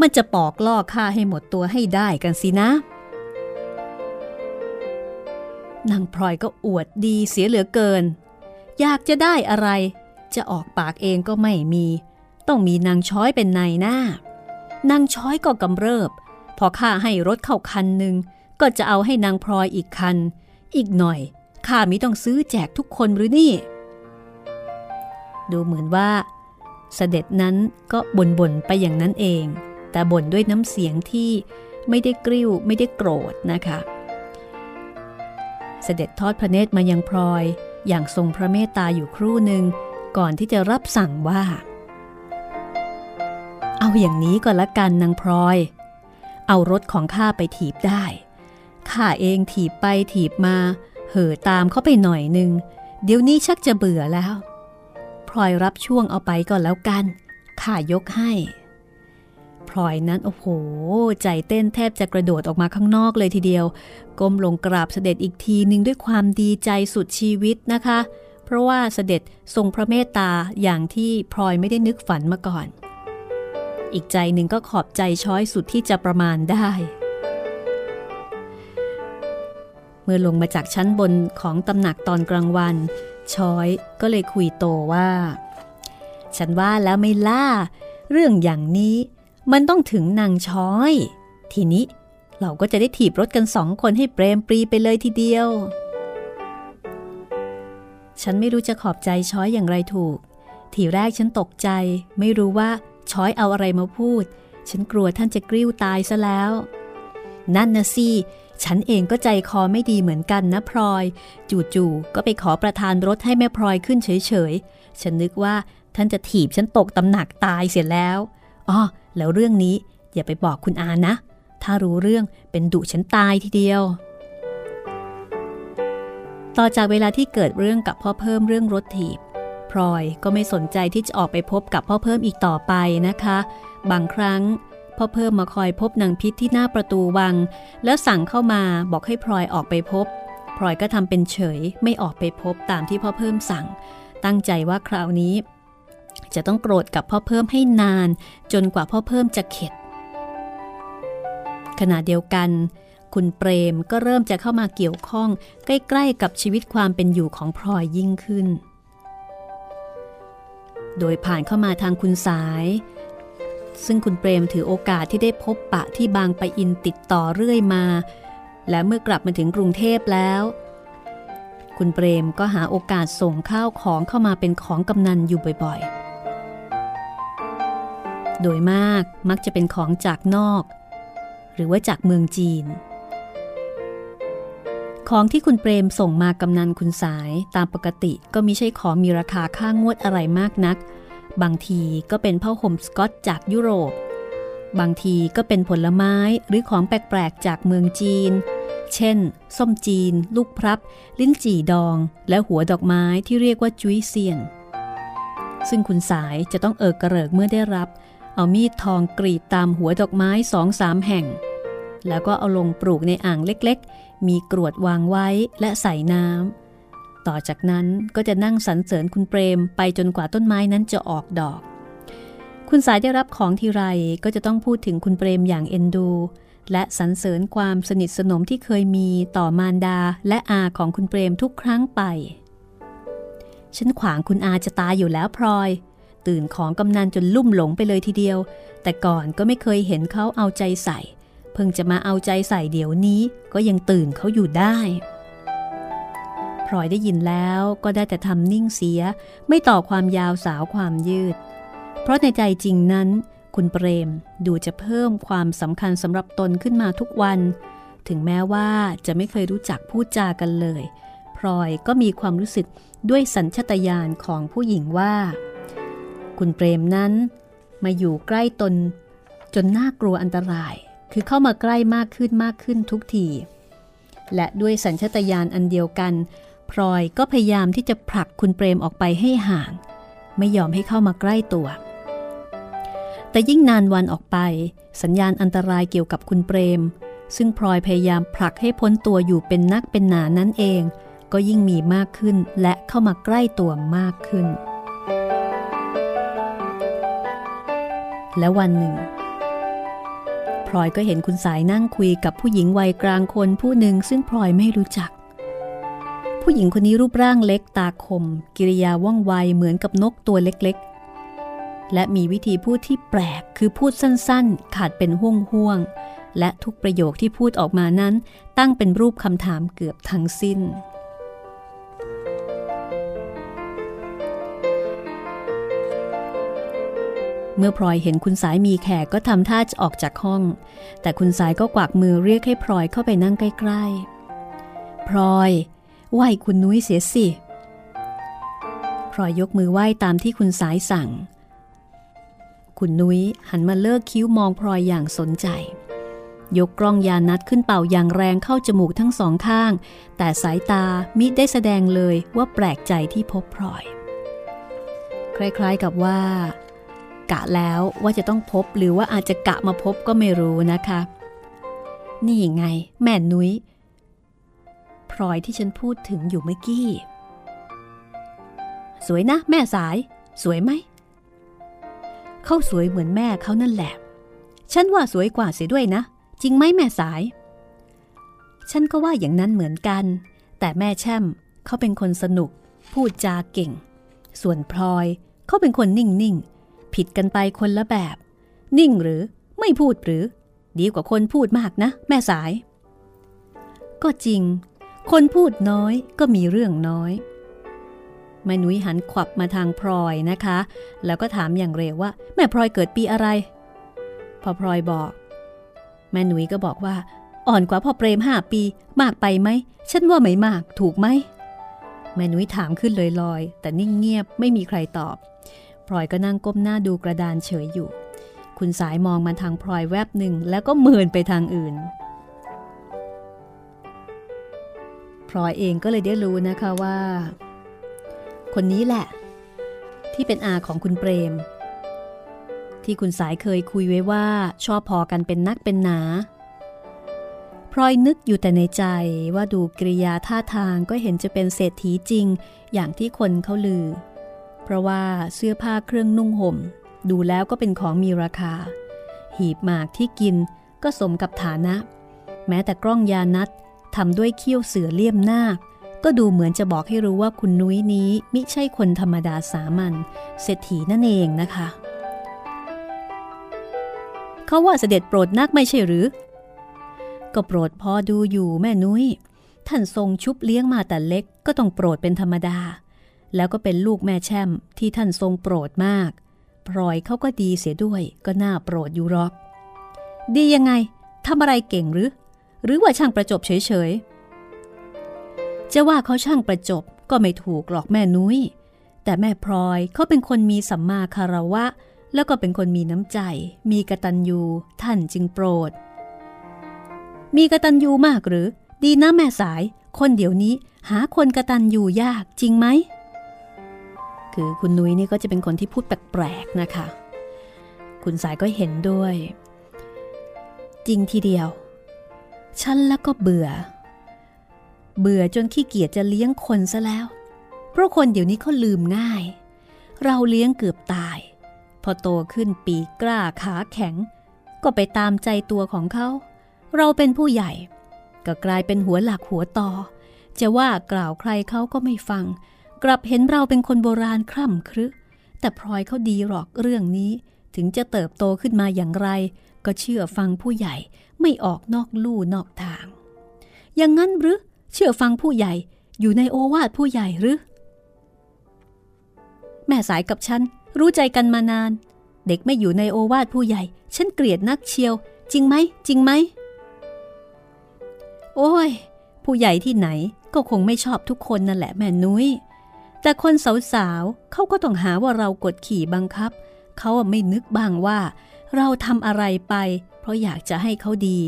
Speaker 2: มันจะปอกล่อข้าให้หมดตัวให้ได้กันสินะ นางพลอยก็อวดดีเสียเหลือเกิน อยากจะได้อะไร จะออกปากเองก็ไม่มี ต้องมีนางช้อยเป็นนายหน้านางช้อยก็กำเริบ พอข้าให้รถเข้าคันหนึ่งก็จะเอาให้นางพลอยอีกคัน อีกหน่อยข้ามิต้องซื้อแจกทุกคนหรือนี่ ดูเหมือนว่า เสด็จนั้นก็บ่นๆไปอย่างนั้นเอง แต่บ่นด้วยน้ำเสียงที่ไม่ได้กริ้วไม่ได้โกรธนะคะ เสด็จทอดพระเนตรมายังพลอย อย่างทรงพระเมตตาอยู่ครู่หนึ่งก่อนที่จะรับสั่งว่า เอาอย่างนี้ก็แล้วกันนางพลอย เอารถของข้าไปถีบได้ข้าเองถีบไปถีบมา เห่อตามเขาไปหน่อยหนึ่งเดี๋ยวนี้ชักจะเบื่อแล้วพลอยรับช่วงเอาไปก่อนแล้วกันข้ายกให้ พลอยนั้นโอ้โห ใจเต้นแทบจะกระโดดออกมาข้างนอกเลยทีเดียว ก้มลงกราบเสด็จอีกทีหนึ่งด้วยความดีใจสุดชีวิตนะคะ เพราะว่าเสด็จทรงพระเมตตาอย่างที่พลอยไม่ได้นึกฝันมาก่อน อีกใจหนึ่งก็ขอบใจช้อยสุดที่จะประมาณได้ เมื่อลงมาจากชั้นบนของตำหนักตอนกลางวัน ช้อยก็เลยคุยโตว่า ฉันว่าแล้วไม่ล่า เรื่องอย่างนี้ มันต้องถึงนางช้อย ทีนี้เราก็จะได้ถีบรถกันสองคนให้เปรมปรีไปเลยทีเดียว ฉันไม่รู้จะขอบใจช้อยอย่างไรถูก ทีแรกฉันตกใจ ไม่รู้ว่าช้อยเอาอะไรมาพูด ฉันกลัวท่านจะกริ้วตายซะแล้ว นั่นนะสิฉันเองก็ใจคอไม่ดีเหมือนกันนะพลอย จู่ๆก็ไปขอประทานรถให้แม่พลอยขึ้นเฉยๆ ฉันนึกว่าท่านจะถีบฉันตกตำหนักตายเสียแล้ว อ๋อแล้วเรื่องนี้อย่าไปบอกคุณอานะ ถ้ารู้เรื่องเป็นดุฉันตายทีเดียว ต่อจากเวลาที่เกิดเรื่องกับพ่อเพิ่มเรื่องรถถีบพลอยก็ไม่สนใจที่จะออกไปพบกับพ่อเพิ่มอีกต่อไปนะคะ บางครั้งพ่อเพิ่มมาคอยพบนางพิษที่หน้าประตูวัง แล้วสั่งเข้ามาบอกให้พลอยออกไปพบพลอยก็ทำเป็นเฉยไม่ออกไปพบตามที่พ่อเพิ่มสั่ง ตั้งใจว่าคราวนี้ จะต้องโกรธกับพ่อเพิ่มให้นาน จนกว่าพ่อเพิ่มจะเข็ด ขณะเดียวกัน คุณเปรมก็เริ่มจะเข้ามาเกี่ยวข้อง ใกล้ๆกับชีวิตความเป็นอยู่ของพลอยยิ่งขึ้น โดยผ่านเข้ามาทางคุณสาย ซึ่งคุณเปรมถือโอกาสที่ได้พบปะที่บางปะอินติดต่อเรื่อยมา และเมื่อกลับมาถึงกรุงเทพแล้วคุณเปรมก็หาโอกาสส่งข้าวของเข้ามาเป็นของกำนันอยู่บ่อยๆ โดยมากมักจะเป็นของจากนอก หรือว่าจากเมืองจีน ของที่คุณเปรมส่งมากำนันคุณสายตามปกติก็มิใช่ของมีราคาค่างวดอะไรมากนัก บางทีก็เป็นผ้าห่มสกอตจากยุโรป บางทีก็เป็นผลไม้หรือของแปลกๆจากเมืองจีน เช่น ส้มจีน ลูกพรับ ลิ้นจี่ดอง และหัวดอกไม้ที่เรียกว่าจุ้ยเซียนซึ่งคุณสายจะต้องเอิกกระเริกเมื่อได้รับ เอามีดทองกรีดตามหัวดอกไม้สองสามแห่ง แล้วก็เอาลงปลูกในอ่างเล็กๆ มีกรวดวางไว้และใส่น้ำ ต่อจากนั้นก็จะนั่งสรรเสริญคุณเปรมไปจนกว่าต้นไม้นั้นจะออกดอก คุณสายได้รับของทีไรก็จะต้องพูดถึงคุณเปรมอย่างเอ็นดู และสรรเสริญความสนิทสนมที่เคยมีต่อมารดาและอาของคุณเปรมทุกครั้งไป ฉันขวางคุณอาจะตายอยู่แล้วพลอย ตื่นของกำนันจนลุ่มหลงไปเลยทีเดียว แต่ก่อนก็ไม่เคยเห็นเขาเอาใจใส่ เพิ่งจะมาเอาใจใส่เดี๋ยวนี้ก็ยังตื่นเขาอยู่ได้พลอยได้ยินแล้วก็ได้แต่ทำนิ่งเสีย ไม่ต่อความยาวสาวความยืด เพราะในใจจริงนั้น คุณเปรมดูจะเพิ่มความสำคัญสำหรับตนขึ้นมาทุกวัน ถึงแม้ว่าจะไม่เคยรู้จักพูดจากันเลยพลอยก็มีความรู้สึกด้วยสัญชตาตญาณของผู้หญิงว่า คุณเปรมนั้น มาอยู่ใกล้ตน จนน่ากลัวอันตราย คือเข้ามาใกล้มากขึ้นมากขึ้นทุกที และด้วยสัญชตาตญาณอันเดียวกัน พลอยก็พยายามที่จะผลักคุณเปรมออกไปให้ห่าง ไม่ยอมให้เข้ามาใกล้ตัว แต่ยิ่งนานวันออกไป สัญญาณอันตรายเกี่ยวกับคุณเปรม ซึ่งพลอยพยายามผลักให้พ้นตัวอยู่เป็นนักเป็นหนานั่นเอง ก็ยิ่งมีมากขึ้นและเข้ามาใกล้ตัวมากขึ้น และวันหนึ่งพลอยก็เห็นคุณสายนั่งคุยกับผู้หญิงวัยกลางคนผู้หนึ่งซึ่งพลอยไม่รู้จัก ผู้หญิงคนนี้รูปร่างเล็กตาคม กิริยาว่องไวเหมือนกับนกตัวเล็กๆ และมีวิธีพูดที่แปลกคือพูดสั้นๆ ขาดเป็นห่วงห่วงและทุกประโยคที่พูดออกมานั้นตั้งเป็นรูปคำถามเกือบทั้งสิ้น เมื่อพลอยเห็นคุณสายมีแขกก็ทำท่าจะออกจากห้อง แต่คุณสายก็กวักมือเรียกให้พลอยเข้าไปนั่งใกล้ๆ พลอยไหวคุณนุ้ยเสียสิ พลอยยกมือไหว้ตามที่คุณสายสั่ง คุณนุ้ยหันมาเลิกคิ้วมองพลอยอย่างสนใจ ยกกล้องยานัดขึ้นเป่าอย่างแรงเข้าจมูกทั้งสองข้าง แต่สายตามิได้แสดงเลยว่าแปลกใจที่พบพลอย คล้ายๆกับว่า กะแล้วว่าจะต้องพบหรือว่าอาจจะกะมาพบก็ไม่รู้นะคะ นี่ไง แม่นุ้ยพลอยที่ฉันพูดถึงอยู่เมื่อกี้ สวยนะ แม่สาย สวยไหม เขาสวยเหมือนแม่เขานั่นแหละ ฉันว่าสวยกว่าเสียด้วยนะ จริงไหมแม่สาย ฉันก็ว่าอย่างนั้นเหมือนกัน แต่แม่แช่มเขาเป็นคนสนุก พูดจาเก่ง ส่วนพลอยเขาเป็นคนนิ่งๆ ผิดกันไปคนละแบบ นิ่งหรือไม่พูดหรือ ดีกว่าคนพูดมากนะ แม่สาย ก็จริง คนพูดน้อยก็มีเรื่องน้อยแม่นุ้ยหันขวับมาทางพลอยนะคะ แล้วก็ถามอย่างเร็วว่า แม่พลอยเกิดปีอะไร พอพลอยบอก แม่นุ้ยก็บอกว่า อ่อนกว่าพ่อเปรมห้าปี มากไปไหมฉันว่าไม่มาก ถูกไหมแม่นุ้ยถามขึ้นลอยๆ แต่นิ่งเงียบไม่มีใครตอบ ลอยก็นั่งก้มหน้าดูกระดานเฉยอยู่ คุณสายมองมาทางพลอยแวบหนึ่งแล้วก็เมินไปทางอื่นพลอยเองก็เลยได้รู้นะคะว่า คนนี้แหละ ที่เป็นอาของคุณเปรม ที่คุณสายเคยคุยไว้ว่าชอบพอกันเป็นนักเป็นหนาพลอยนึกอยู่แต่ในใจว่าดูกริยาท่าทางก็เห็นจะเป็นเศรษฐีจริง อย่างที่คนเขาลือ เพราะว่าเสื้อผ้าเครื่องนุ่งห่ม ดูแล้วก็เป็นของมีราคา หีบหมากที่กินก็สมกับฐานะ แม้แต่กล้องยานัดทำด้วยเขี้ยวเสือเลี่ยมหน้าก็ดูเหมือนจะบอกให้รู้ว่าคุณนุ้ยนี้มิใช่คนธรรมดาสามัญเศรษฐีนั่นเองนะคะ เขาว่าเสด็จโปรดนักไม่ใช่หรือ ก็โปรดพอดูอยู่แม่นุ้ยท่านทรงชุบเลี้ยงมาแต่เล็กก็ต้องโปรดเป็นธรรมดา แล้วก็เป็นลูกแม่แช่มที่ท่านทรงโปรดมาก พลอยเขาก็ดีเสียด้วยก็น่าโปรดอยู่หรอก ดียังไงทำอะไรเก่งหรือ หรือว่าช่างประจบเฉยๆ จะว่าเขาช่างประจบก็ไม่ถูกหรอกแม่นุ้ย แต่แม่พลอยเขาเป็นคนมีสัมมาคารวะ แล้วก็เป็นคนมีน้ำใจ มีกตัญญูท่านจึงโปรด มีกตัญญูมากหรือ ดีนะแม่สาย คนเดี๋ยวนี้หาคนกระตัญญูยากจริงไหม คือคุณนุ้ยนี่ก็จะเป็นคนที่พูดแปลกๆนะคะ คุณสายก็เห็นด้วย จริงทีเดียว ฉันแล้วก็เบื่อ เบื่อจนขี้เกียจจะเลี้ยงคนซะแล้ว เพราะคนเดี๋ยวนี้เขาลืมง่าย เราเลี้ยงเกือบตาย พอโตขึ้นปีกล้าขาแข็ง ก็ไปตามใจตัวของเขา เราเป็นผู้ใหญ่ ก็กลายเป็นหัวหลักหัวต่อ จะว่ากล่าวใครเขาก็ไม่ฟัง กลับเห็นเราเป็นคนโบราณคร่ำครึแต่พลอยเขาดีหรอกเรื่องนี้ ถึงจะเติบโตขึ้นมาอย่างไร ก็เชื่อฟังผู้ใหญ่ไม่ออกนอกลู่นอกทาง อย่างนั้นหรือเชื่อฟังผู้ใหญ่อยู่ในโอวาทผู้ใหญ่หรือ แม่สายกับฉันรู้ใจกันมานาน เด็กไม่อยู่ในโอวาทผู้ใหญ่ ฉันเกลียดนักเชียว จริงไหมจริงไหม โอ้ย ผู้ใหญ่ที่ไหนก็คงไม่ชอบทุกคนนั่นแหละแม่นุ้ย แต่คนสาวๆเขาก็ต้องหาว่าเรากดขี่บังคับ เขาไม่นึกบ้างว่า เราทำอะไรไป เพราะอยากจะให้เขาดี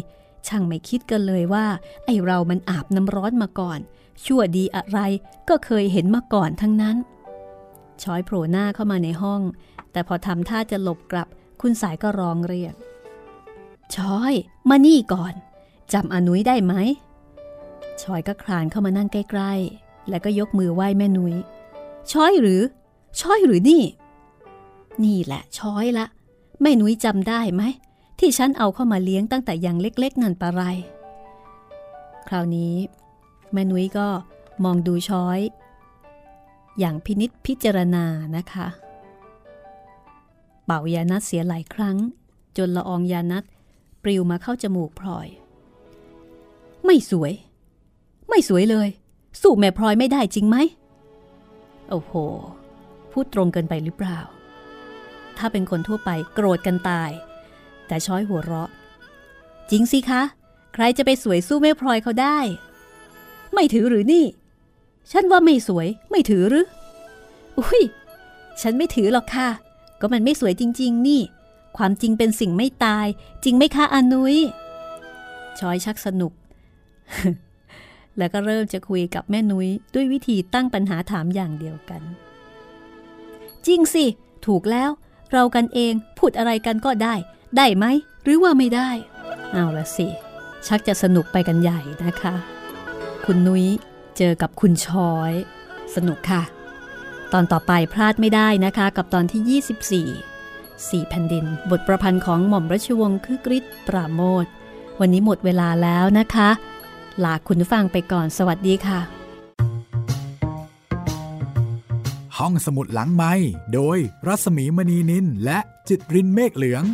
Speaker 2: ช่างไม่คิดกันเลยว่า ไอเรามันอาบน้ำร้อนมาก่อน ชั่วดีอะไรก็เคยเห็นมาก่อนทั้งนั้น ช้อยโผล่หน้าเข้ามาในห้อง แต่พอทำท่าจะหลบกลับ คุณสายก็ร้องเรียก ช้อย มานี่ก่อนจำอนุ้ยได้ไหมช้อยก็คลานเข้ามานั่งใกล้ ๆ แล้วก็ยกมือไหว้แม่นุย้ย ช้อยหรือ ช้อยหรือนี่ นี่แหละช้อยละแม่นุ้ยจำได้ไหม ที่ฉันเอาเข้ามาเลี้ยงตั้งแต่ยังเล็ก ๆ นั่นปะไร คราวนี้ แม่นุ้ยก็มองดูช้อย อย่างพินิษพิจารณานะคะ เป่ายานัดเสียหลายครั้ง จนละอองยานัดปลิวมาเข้าจมูกพลอย ไม่สวย ไม่สวยเลย สู้แม่พลอยไม่ได้จริงไหม โอ้โห พูดตรงเกินไปหรือเปล่า ถ้าเป็นคนทั่วไปโกรธกันตาย แต่ช้อยหัวเราะ จริงสิคะ ใครจะไปสวยสู้แม่พลอยเขาได้ ไม่ถือหรือนี่ ฉันว่าไม่สวยไม่ถือหรือ อุ้ย ฉันไม่ถือหรอกค่ะ ก็มันไม่สวยจริง ๆ นี่ ความจริงเป็นสิ่งไม่ตาย จริงไหมคะอนุยช้อยชักสนุก แล้วก็เริ่มจะคุยกับแม่นุ้ยด้วยวิธีตั้งปัญหาถามอย่างเดียวกัน จริงสิ ถูกแล้ว เรากันเองพูดอะไรกันก็ได้ ได้ไหม หรือว่าไม่ได้ เอาละสิ ชักจะสนุกไปกันใหญ่นะคะ คุณนุ้ยเจอกับคุณชอย สนุกค่ะ ตอนต่อไปพลาดไม่ได้นะคะ กับตอนที่ 24สี่แผ่นดิน บทประพันธ์ของหม่อมราชวงศ์คือกริชปราโมท วันนี้หมดเวลาแล้วนะคะ ลาคุณฟังไปก่อนสวัสดีค่ะ
Speaker 1: ห้องสมุดหลังไม้โดยรัศมีมณีนินและจิตรินเมฆเหลือง